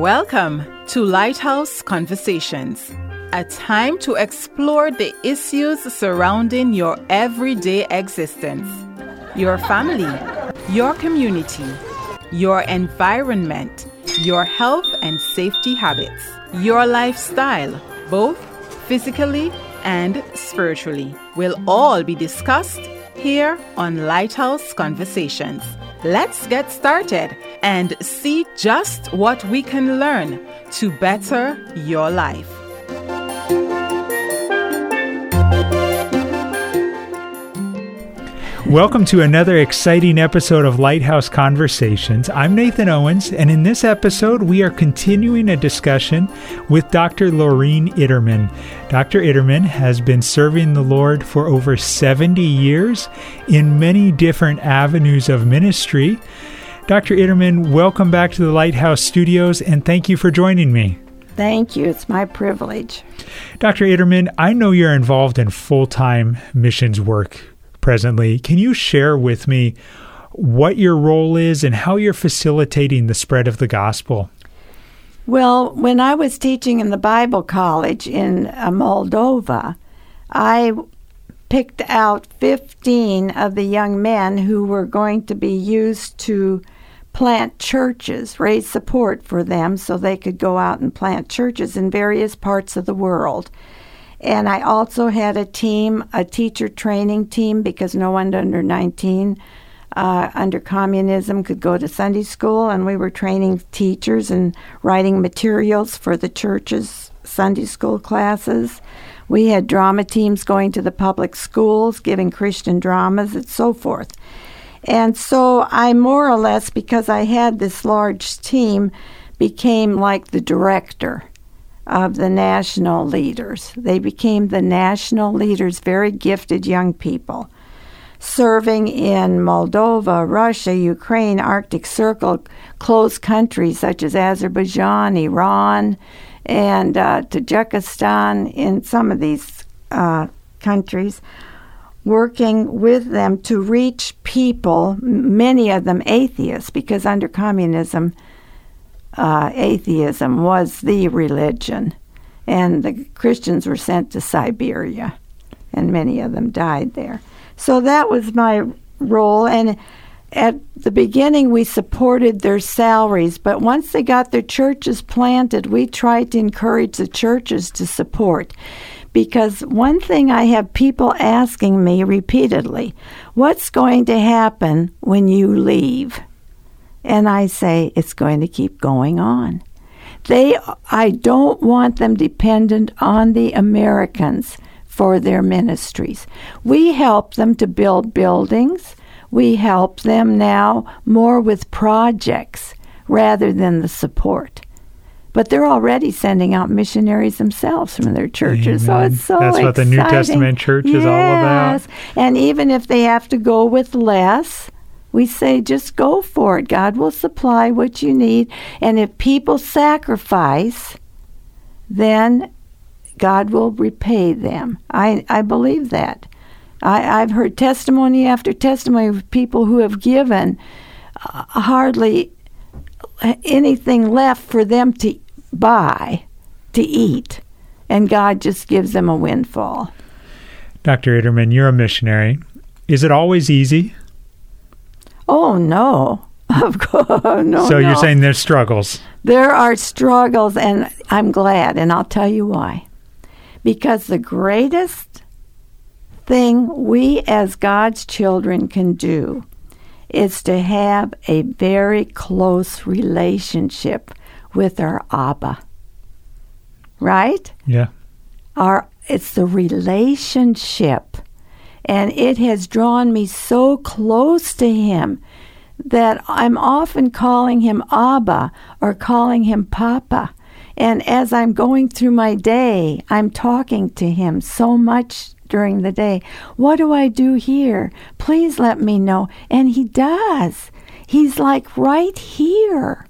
Welcome to Lighthouse Conversations, a time to explore the issues surrounding your everyday existence, your family, your community, your environment, your health and safety habits, your lifestyle, both physically and spiritually, will all be discussed here on Lighthouse Conversations. Let's get started and see just what we can learn to better your life. Welcome to another exciting episode of Lighthouse Conversations. I'm Nathan Owens, and in this episode, we are continuing a discussion with Dr. Loreen Ittermann. Dr. Ittermann has been serving the Lord for over 70 years in many different avenues of ministry. Dr. Ittermann, welcome back to the Lighthouse Studios, and thank you for joining me. Thank you. It's my privilege. Dr. Ittermann, I know you're involved in full time missions work presently. Can you share with me what your role is and how you're facilitating the spread of the gospel? Well, when I was teaching in the Bible college in uh, Moldova, I picked out 15 of the young men who were going to be used to plant churches, raise support for them so they could go out and plant churches in various parts of the world. And I also had a team, a teacher training team, because no one under 19 uh, under communism could go to Sunday school, and we were training teachers and writing materials for the church's Sunday school classes. We had drama teams going to the public schools, giving Christian dramas, and so forth. And so I more or less, because I had this large team, became like the director of the national leaders. They became the national leaders, very gifted young people, serving in Moldova, Russia, Ukraine, Arctic Circle, closed countries such as Azerbaijan, Iran, and uh, Tajikistan, in some of these uh, countries, working with them to reach people, many of them atheists, because under communism, uh, atheism was the religion, and the Christians were sent to Siberia, and many of them died there. So that was my role, and at the beginning we supported their salaries, but once they got their churches planted, we tried to encourage the churches to support. Because one thing I have people asking me repeatedly, what's going to happen when you leave? And I say, it's going to keep going on. They, I don't want them dependent on the Americans for their ministries. We help them to build buildings. We help them now more with projects rather than the support. But they're already sending out missionaries themselves from their churches, Amen. so it's so That's exciting. what the New Testament church yes. is all about. And even if they have to go with less, we say just go for it. God will supply what you need. And if people sacrifice, then God will repay them. I, I believe that. I, I've heard testimony after testimony of people who have given uh, hardly anything left for them to buy, to eat, and God just gives them a windfall. Dr. Ittermann, you're a missionary. Is it always easy? Oh no. Of course, no. so you're no. saying there's struggles. There are struggles, and I'm glad, and I'll tell you why. Because the greatest thing we as God's children can do is to have a very close relationship with our Abba. Right? Yeah. Our it's the relationship. And it has drawn me so close to him that I'm often calling him Abba or calling him Papa. And as I'm going through my day, I'm talking to him so much during the day. What do I do here? Please let me know. And he does. He's like right here.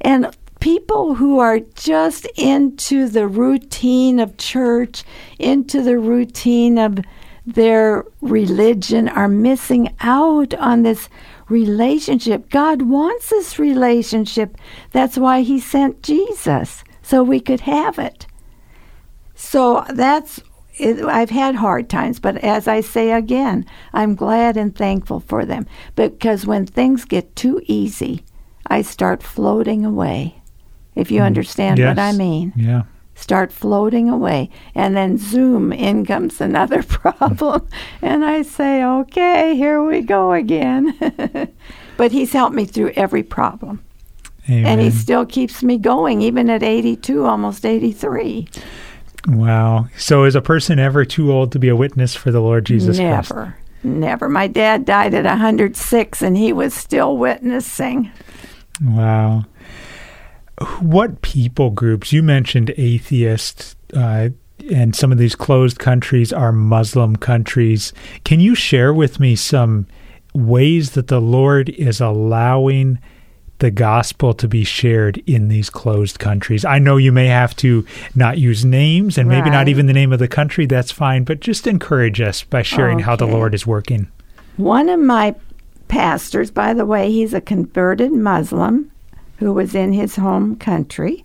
And people who are just into the routine of church, into the routine of their religion are missing out on this relationship. God wants this relationship. That's why He sent Jesus, so we could have it. So that's, it, I've had hard times, but as I say again, I'm glad and thankful for them. Because when things get too easy, I start floating away. If you mm. understand yes. what I mean Yeah. Start floating away. And then, zoom, in comes another problem. and I say, okay, here we go again. but he's helped me through every problem. Amen. And he still keeps me going, even at 82, almost 83. wow. So is a person ever too old to be a witness for the Lord Jesus Christ? never, never. My dad died at 106, and he was still witnessing. Wow. What people groups, you mentioned atheists, uh, and some of these closed countries are Muslim countries. Can you share with me some ways that the Lord is allowing the gospel to be shared in these closed countries? I know you may have to not use names and maybe not even the name of the country, that's fine, but just encourage us by sharing how the Lord is working. One of my pastors, by the way, he's a converted Muslim who was in his home country,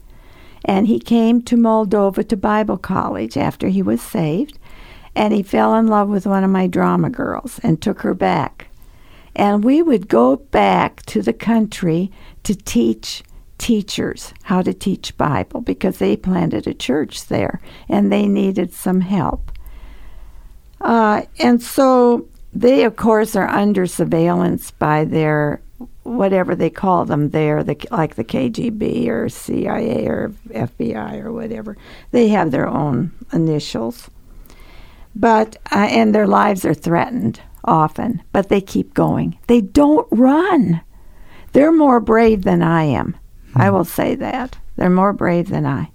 and he came to Moldova to Bible college after he was saved, and he fell in love with one of my drama girls and took her back. And we would go back to the country to teach teachers how to teach Bible because they planted a church there and they needed some help. Uh, and so they, of course, are under surveillance by their whatever they call them there, the, like the KGB or CIA or FBI or whatever. They have their own initials. But, uh, and their lives are threatened often, but they keep going. They don't run. They're more brave than I am. I will say that. They're more brave than I.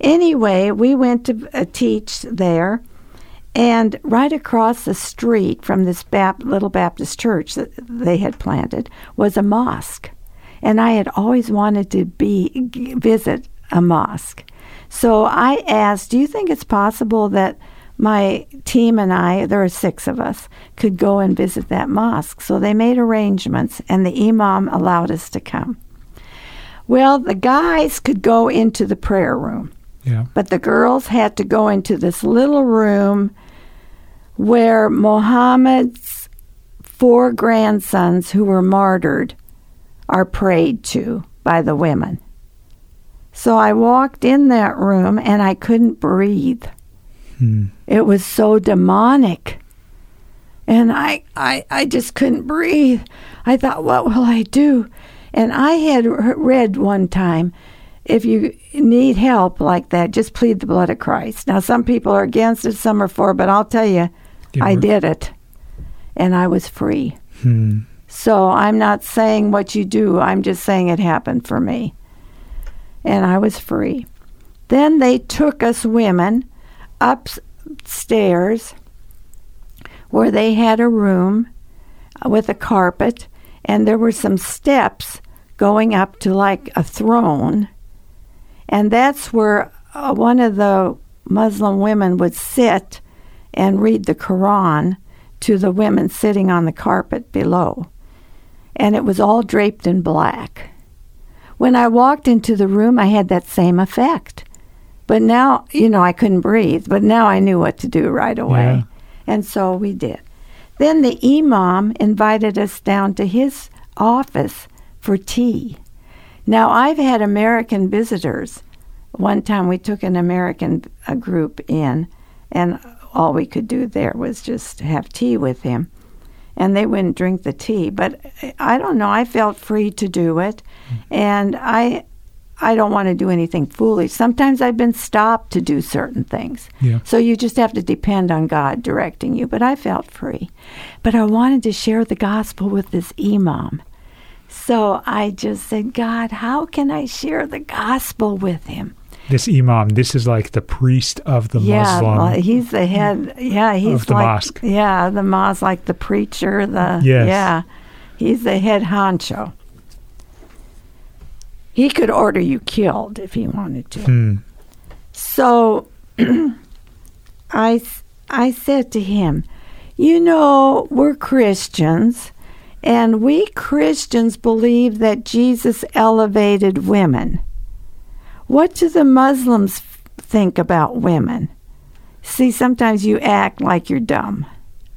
Anyway, we went to uh, teach there, and right across the street from this Bap- little Baptist church that they had planted was a mosque. And I had always wanted to be g- visit a mosque. So I asked, "Do you think it's possible that my team and I, there are six of us, could go and visit that mosque?" So they made arrangements, and the imam allowed us to come. Well, the guys could go into the prayer room. Yeah. But the girls had to go into this little room where Mohammed's four grandsons who were martyred are prayed to by the women. So I walked in that room and I couldn't breathe. Hmm. It was so demonic. And I, I, I just couldn't breathe. I thought, what will I do? And I had read one time if you need help like that, just plead the blood of Christ. Now, some people are against it, some are for, but I'll tell you, I did it. And I was free. Hmm. So I'm not saying what you do, I'm just saying it happened for me. And I was free. Then they took us women upstairs where they had a room with a carpet, and there were some steps going up to like a throne. And that's where uh, one of the Muslim women would sit and read the Quran to the women sitting on the carpet below. And it was all draped in black. When I walked into the room, I had that same effect. But now, you know, I couldn't breathe, but now I knew what to do right away. Yeah. And so we did. Then the imam invited us down to his office for tea. Now, I've had American visitors. One time we took an American group in, and all we could do there was just have tea with him. And they wouldn't drink the tea. But I don't know, I felt free to do it. And I. I don't want to do anything foolish. Sometimes I've been stopped to do certain things. Yeah. So you just have to depend on God directing you. But I felt free. But I wanted to share the gospel with this imam. So I just said, God, how can I share the gospel with him? This imam, this is like the priest of the yeah, Muslim. well, he's the head. Yeah, he's the like mosque. yeah, the mosque, like the preacher. The Yes. yeah, he's the head honcho. He could order you killed if he wanted to. Hmm. So I said to him, You know, we're Christians, and we Christians believe that Jesus elevated women. What do the Muslims think about women? See, sometimes you act like you're dumb.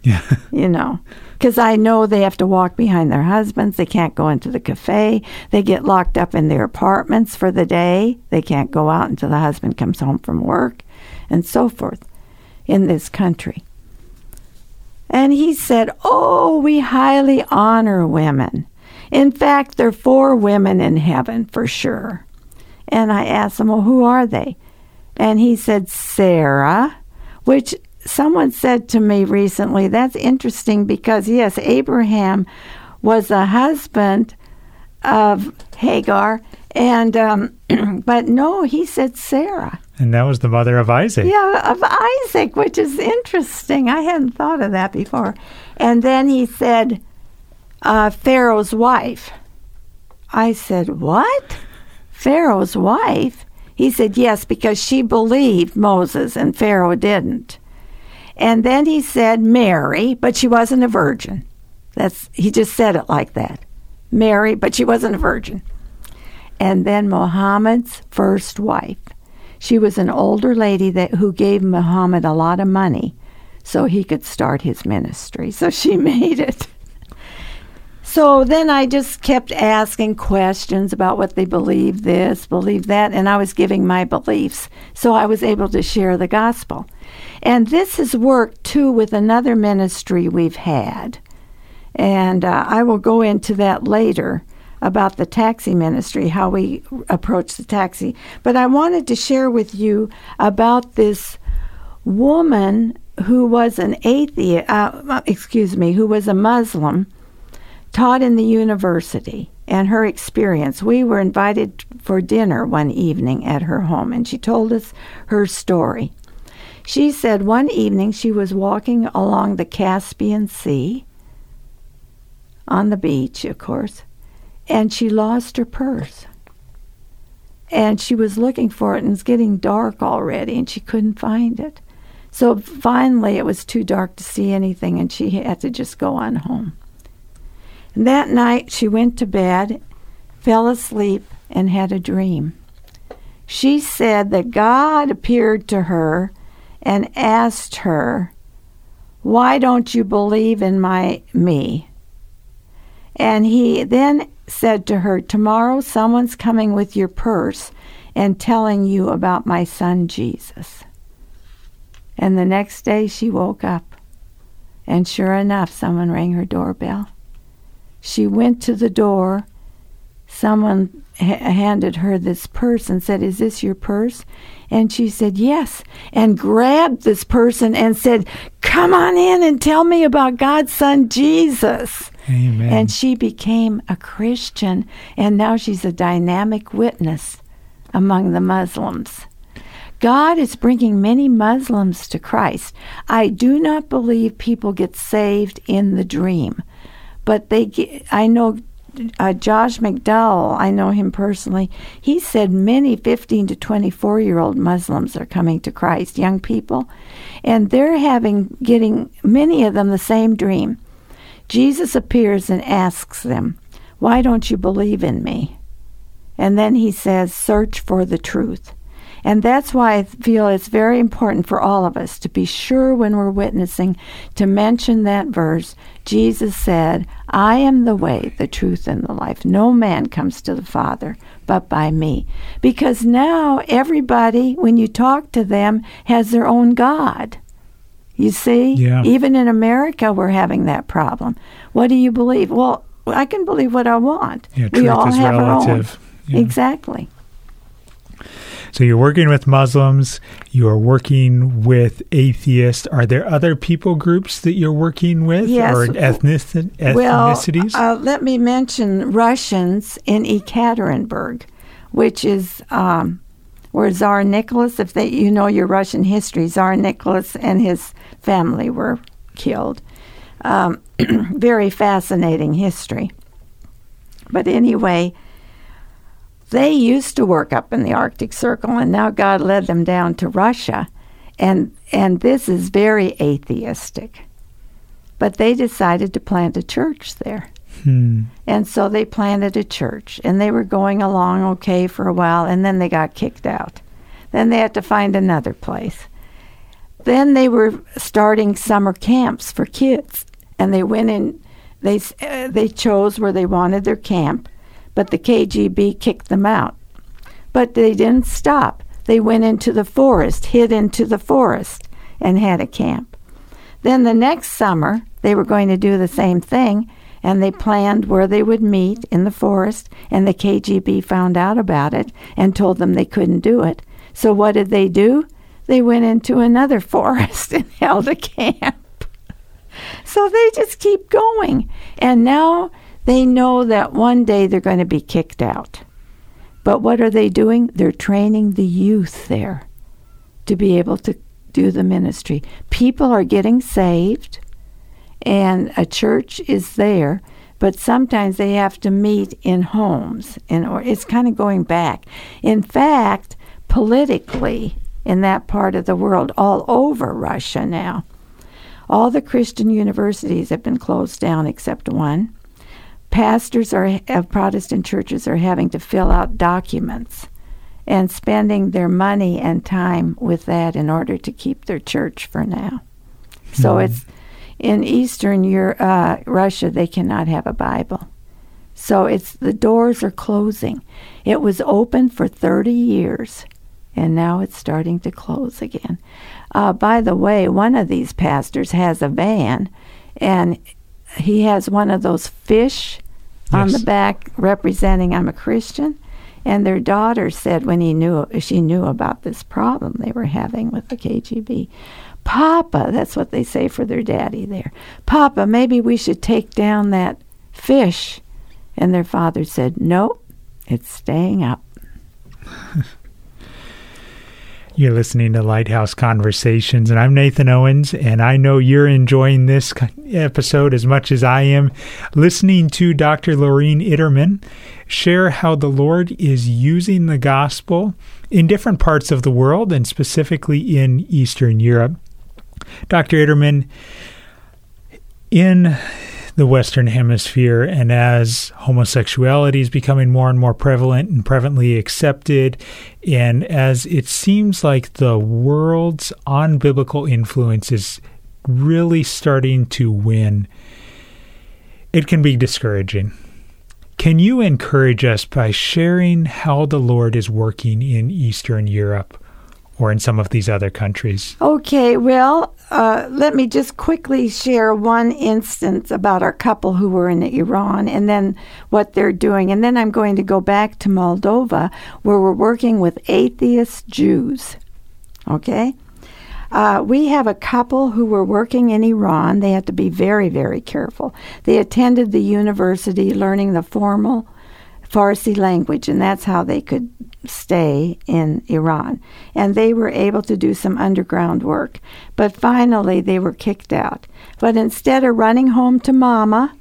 Yeah. You know, because I know they have to walk behind their husbands. They can't go into the cafe. They get locked up in their apartments for the day. They can't go out until the husband comes home from work and so forth in this country. And he said, Oh, we highly honor women. In fact, there are four women in heaven for sure. And I asked him, Well, who are they? And he said, Sarah, which someone said to me recently, that's interesting because, yes, Abraham was a husband of Hagar, and um, but no, he said Sarah. And that was the mother of Isaac. Yeah, of Isaac, which is interesting. I hadn't thought of that before. And then he said, uh, Pharaoh's wife. I said, What? Pharaoh's wife? He said, Yes, because she believed Moses and Pharaoh didn't. And then he said Mary, but she wasn't a virgin. That's he just said it like that. Mary, but she wasn't a virgin. And then Muhammad's first wife. She was an older lady that who gave Muhammad a lot of money so he could start his ministry. So she made it. So then I just kept asking questions about what they believe this, believe that, and I was giving my beliefs. So I was able to share the gospel. And this has worked too with another ministry we've had. And uh, I will go into that later about the taxi ministry, how we approach the taxi. But I wanted to share with you about this woman who was an atheist, uh, excuse me, who was a Muslim, taught in the university, and her experience. We were invited for dinner one evening at her home, and she told us her story. She said one evening she was walking along the Caspian Sea, on the beach, of course, and she lost her purse. And she was looking for it, and it's getting dark already, and she couldn't find it. So finally, it was too dark to see anything, and she had to just go on home. That night, she went to bed, fell asleep, and had a dream. She said that God appeared to her and asked her, "Why don't you believe in my me?" And he then said to her, Tomorrow someone's coming with your purse and telling you about my son Jesus. And the next day she woke up, and sure enough, someone rang her doorbell. She went to the door. Someone ha- handed her this purse and said, Is this your purse? And she said, Yes, and grabbed this person and said, Come on in and tell me about God's son Jesus. Amen. And she became a Christian, and now she's a dynamic witness among the Muslims. God is bringing many Muslims to Christ. I do not believe people get saved in the dream, but they I know uh, Josh McDowell, I know him personally. He said many 15 to 24 year old Muslims are coming to Christ, young people, and they're having getting many of them the same dream. Jesus appears and asks them, Why don't you believe in me? And then he says, Search for the truth. And that's why I feel it's very important for all of us to be sure when we're witnessing to mention that verse. Jesus said, I am the way, the truth, and the life. No man comes to the Father but by me. Because now everybody, when you talk to them, has their own God. You see? Yeah. Even in America, we're having that problem. What do you believe? Well, I can believe what I want. Yeah, we all have relative. our own. Yeah. Exactly. So you're working with Muslims, you're working with atheists. Are there other people groups that you're working with Yes. or ethnic- Well, uh, let me mention Russians in Ekaterinburg, which is um, where Tsar Nicholas, if they, you know your Russian history, Tsar Nicholas and his family were killed. Um, very fascinating history. But anyway, they used to work up in the Arctic Circle, and now God led them down to Russia, and and this is very atheistic. but they decided to plant a church there. Hmm. And so they planted a church, and they were going along okay for a while, and then they got kicked out. Then they had to find another place. Then they were starting summer camps for kids, and they went in. They uh, they chose where they wanted their camp, but the KGB kicked them out. But they didn't stop. They went into the forest, hid into the forest, and had a camp. Then the next summer, they were going to do the same thing, and they planned where they would meet in the forest, and the KGB found out about it and told them they couldn't do it. So what did they do? They went into another forest and held a camp. So they just keep going. And now they know that one day they're going to be kicked out. But what are they doing? They're training the youth there to be able to do the ministry. People are getting saved, and a church is there, but sometimes they have to meet in homes, and or it's kind of going back. In fact, politically, in that part of the world, all over Russia now, all the Christian universities have been closed down except one. Pastors are, of Protestant churches are having to fill out documents and spending their money and time with that in order to keep their church for now. So Mhm. it's in Eastern Europe, uh, Russia, they cannot have a Bible. So it's the doors are closing. It was open for 30 years, and now it's starting to close again. Uh, by the way, one of these pastors has a van, and he has one of those fish on the back representing I'm a Christian. And their daughter said when he knew she knew about this problem they were having with the KGB, Papa, that's what they say for their daddy there. Papa, maybe we should take down that fish. And their father said, Nope, it's staying up. You're listening to Lighthouse Conversations, and I'm Nathan Owens, and I know you're enjoying this episode as much as I am. Listening to Dr. Loreen Ittermann share how the Lord is using the gospel in different parts of the world, and specifically in Eastern Europe. Dr. Ittermann, in the Western Hemisphere, and as homosexuality is becoming more and more prevalent and prevalently accepted, and as it seems like the world's unbiblical influence is really starting to win, it can be discouraging. Can you encourage us by sharing how the Lord is working in Eastern Europe or in some of these other countries? Okay, well, uh, let me just quickly share one instance about our couple who were in Iran and then what they're doing. And then I'm going to go back to Moldova, where we're working with atheist Jews. Okay? Uh, we have a couple who were working in Iran. They had to be very, very careful. They attended the university learning the formal Farsi language, and that's how they could stay in Iran. And they were able to do some underground work. But finally, they were kicked out. But instead of running home to mama,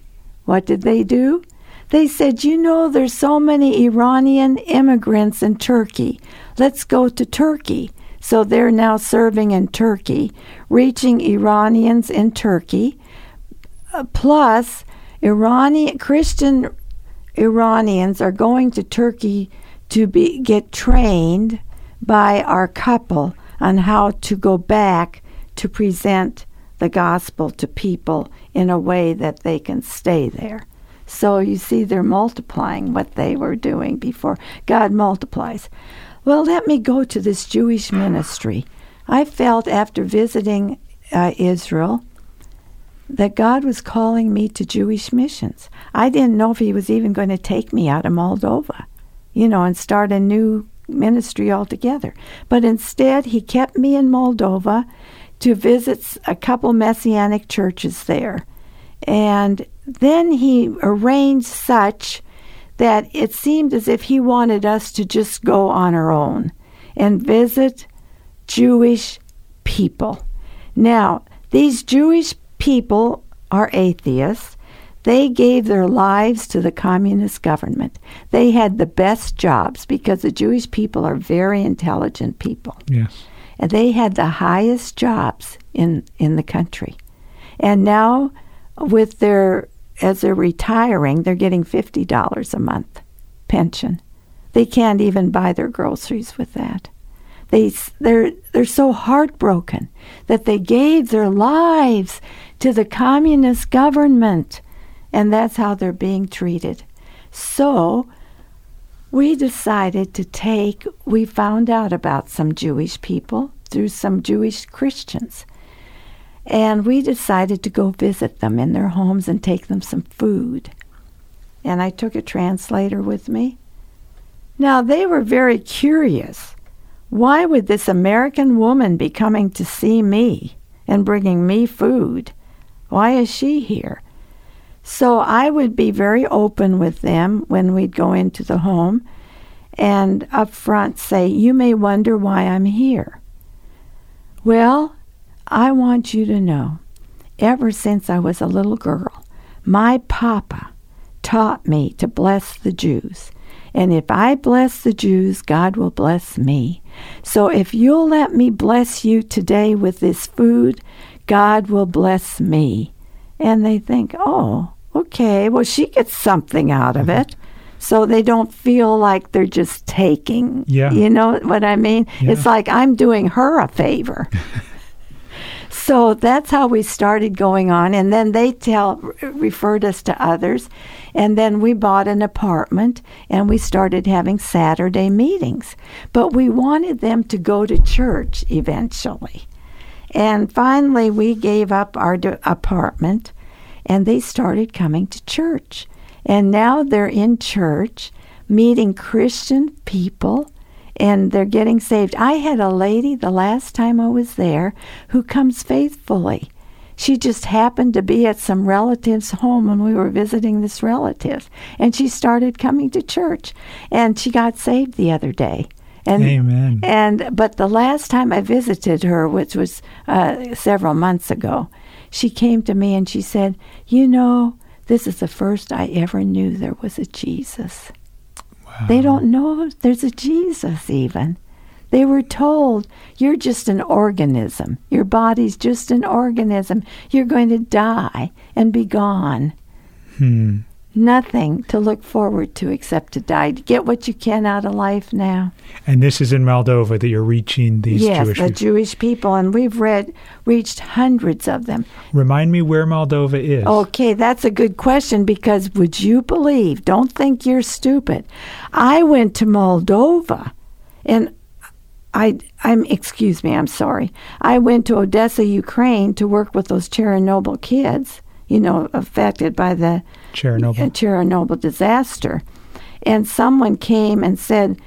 what did they do? They said, You know, there's so many Iranian immigrants in Turkey. Let's go to Turkey. So they're now serving in Turkey, reaching Iranians in Turkey. Uh, plus, Iranian Christian Iranians are going to Turkey to be get trained by our couple on how to go back to present the gospel to people in a way that they can stay there. So you see, they're multiplying what they were doing before. God multiplies. Well, let me go to this Jewish ministry. I felt after visiting uh, Israel that God was calling me to Jewish missions. I didn't know if He was even going to take me out of Moldova, you know, and start a new ministry altogether. But instead, He kept me in Moldova to visit a couple messianic churches there. And then He arranged such that it seemed as if He wanted us to just go on our own and visit Jewish people. Now, these Jewish people are atheists. They gave their lives to the communist government. They had the best jobs because the Jewish people are very intelligent people. Yes. And they had the highest jobs in, in the country. And now with their as they're retiring, they're getting fifty dollars a month pension. They can't even buy their groceries with that. They they're they're so heartbroken that they gave their lives to the communist government, and that's how they're being treated. So we decided to take. We found out about some Jewish people through some Jewish Christians. And we decided to go visit them in their homes and take them some food. And I took a translator with me. Now, they were very curious. Why would this American woman be coming to see me and bringing me food? Why is she here? So I would be very open with them when we'd go into the home and up front say, You may wonder why I'm here. Well, I want you to know, ever since I was a little girl, my papa taught me to bless the Jews. And if I bless the Jews, God will bless me. So if you'll let me bless you today with this food, God will bless me. And they think, oh, okay, well, she gets something out of mm-hmm. it. So they don't feel like they're just taking. Yeah. You know what I mean? Yeah. It's like I'm doing her a favor. So that's how we started going on, and then they tell referred us to others, and then we bought an apartment and we started having Saturday meetings. But we wanted them to go to church eventually, and finally we gave up our d- apartment, and they started coming to church, and now they're in church meeting Christian people and they're getting saved. I had a lady the last time I was there who comes faithfully. She just happened to be at some relative's home when we were visiting this relative, and she started coming to church, and she got saved the other day. And, Amen. And but the last time I visited her, which was uh, several months ago, she came to me and she said, "You know, this is the first I ever knew there was a Jesus." They don't know there's a Jesus, even. They were told, you're just an organism. Your body's just an organism. You're going to die and be gone. Hmm. Nothing to look forward to except to die. To Get what you can out of life now. And this is in Moldova that you're reaching these yes, Jewish the people. Jewish people, and we've read reached hundreds of them. Remind me where Moldova is. Okay, that's a good question because would you believe? Don't think you're stupid. I went to Moldova and I I'm excuse me, I'm sorry. I went to Odessa, Ukraine to work with those Chernobyl kids, you know, affected by the Chernobyl. Chernobyl disaster. And someone came and said,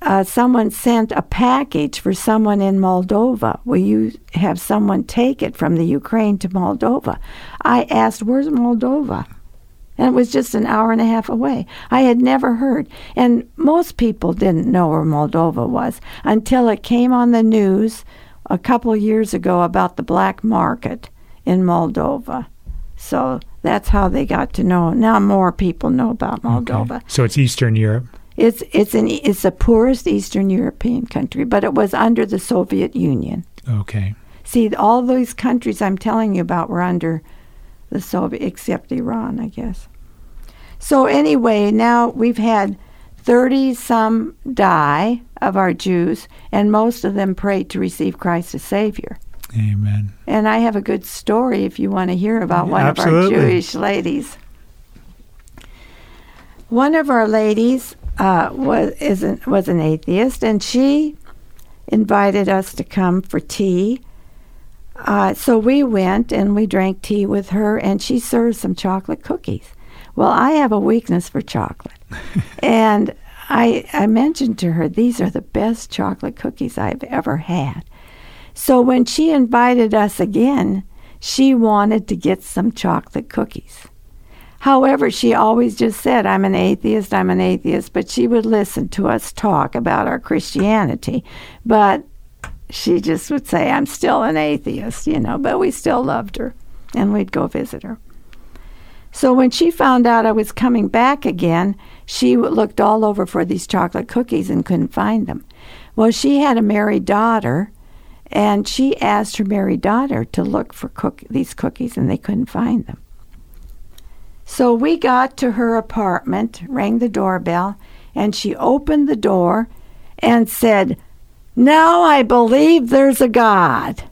uh, someone sent a package for someone in Moldova. Will you have someone take it from the Ukraine to Moldova? I asked, Where's Moldova? And it was just an hour and a half away. I had never heard. And most people didn't know where Moldova was until it came on the news a couple years ago about the black market in Moldova. So that's how they got to know. Now more people know about Moldova. Okay. So it's Eastern Europe. It's it's an it's the poorest Eastern European country, but it was under the Soviet Union. Okay. See, all those countries I'm telling you about were under the Soviet, except Iran, I guess. So anyway, now we've had thirty some die of our Jews, and most of them prayed to receive Christ as Savior. Amen. And I have a good story if you want to hear about one Absolutely. of our Jewish ladies. One of our ladies uh, was an, was an atheist, and she invited us to come for tea. Uh, so we went and we drank tea with her, and she served some chocolate cookies. Well, I have a weakness for chocolate, and I I mentioned to her these are the best chocolate cookies I've ever had. So when she invited us again, she wanted to get some chocolate cookies. However, she always just said, I'm an atheist, I'm an atheist, but she would listen to us talk about our Christianity. But she just would say, I'm still an atheist, you know, but we still loved her and we'd go visit her. So when she found out I was coming back again, she looked all over for these chocolate cookies and couldn't find them. Well, she had a married daughter, and she asked her married daughter to look for cook- these cookies, and they couldn't find them. So we got to her apartment, rang the doorbell, and she opened the door and said, Now I believe there's a God.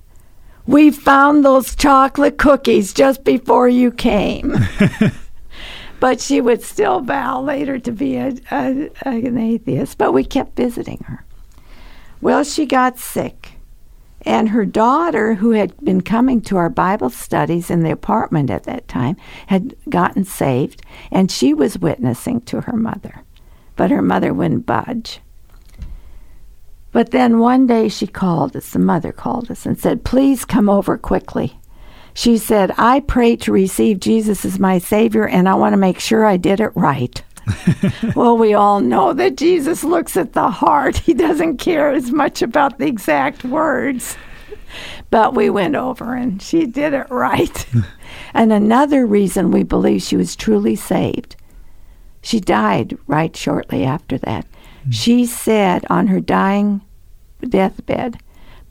We found those chocolate cookies just before you came. but she would still vow later to be a, a, an atheist. But we kept visiting her. Well, she got sick. And her daughter, who had been coming to our Bible studies in the apartment at that time, had gotten saved, and she was witnessing to her mother. But her mother wouldn't budge. But then one day she called us, the mother called us and said, Please come over quickly. She said, I pray to receive Jesus as my Savior, and I want to make sure I did it right. well, we all know that Jesus looks at the heart. He doesn't care as much about the exact words. But we went over and she did it right. and another reason we believe she was truly saved, she died right shortly after that. Mm-hmm. She said on her dying deathbed,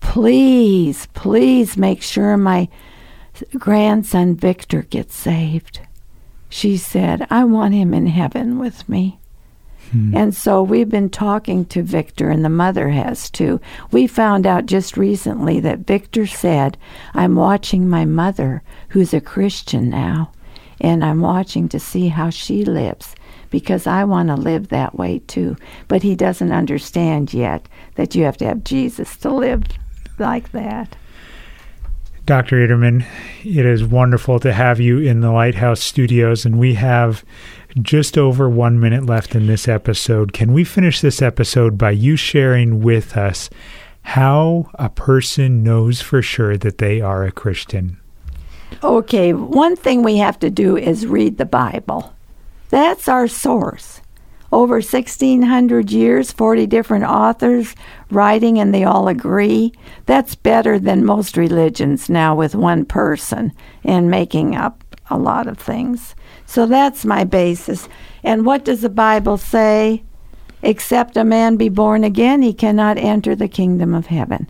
Please, please make sure my grandson Victor gets saved she said, I want him in heaven with me. Hmm. And so we've been talking to Victor, and the mother has too. We found out just recently that Victor said, I'm watching my mother, who's a Christian now, and I'm watching to see how she lives because I want to live that way too. But he doesn't understand yet that you have to have Jesus to live like that. Dr. Ittermann, it is wonderful to have you in the Lighthouse Studios, and we have just over one minute left in this episode. Can we finish this episode by you sharing with us how a person knows for sure that they are a Christian? Okay, one thing we have to do is read the Bible. That's our source over 1600 years, 40 different authors writing, and they all agree. That's better than most religions now with one person and making up a lot of things. So that's my basis. And what does the Bible say? Except a man be born again, he cannot enter the kingdom of heaven.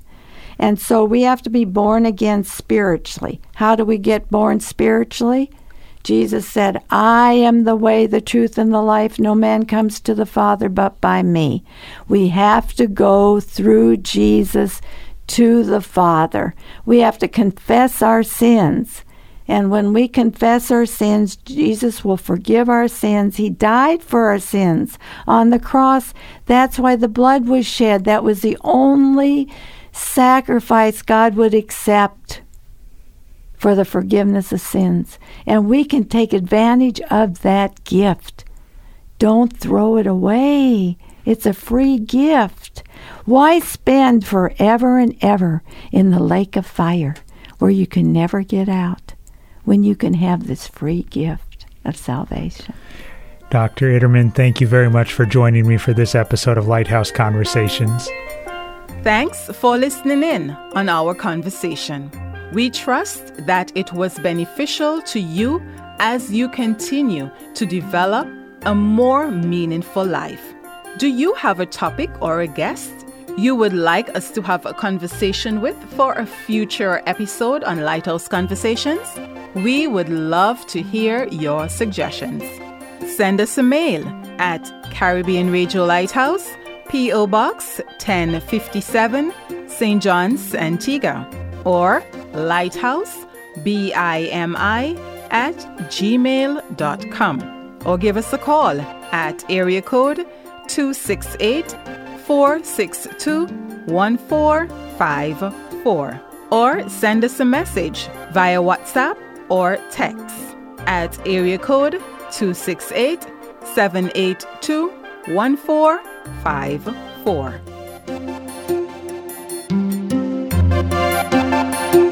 And so we have to be born again spiritually. How do we get born spiritually? Jesus said, I am the way, the truth, and the life. No man comes to the Father but by me. We have to go through Jesus to the Father. We have to confess our sins. And when we confess our sins, Jesus will forgive our sins. He died for our sins on the cross. That's why the blood was shed. That was the only sacrifice God would accept for the forgiveness of sins. And we can take advantage of that gift. Don't throw it away. It's a free gift. Why spend forever and ever in the lake of fire where you can never get out when you can have this free gift of salvation? Dr. Ittermann, thank you very much for joining me for this episode of Lighthouse Conversations. Thanks for listening in on our conversation. We trust that it was beneficial to you as you continue to develop a more meaningful life. Do you have a topic or a guest you would like us to have a conversation with for a future episode on Lighthouse Conversations? We would love to hear your suggestions. Send us a mail at Caribbean Radio Lighthouse, P.O. Box 1057, St. John's, Antigua, or lighthouse, B I M I, at gmail.com or give us a call at area code 268 462 1454 or send us a message via WhatsApp or text at area code 268 782 1454.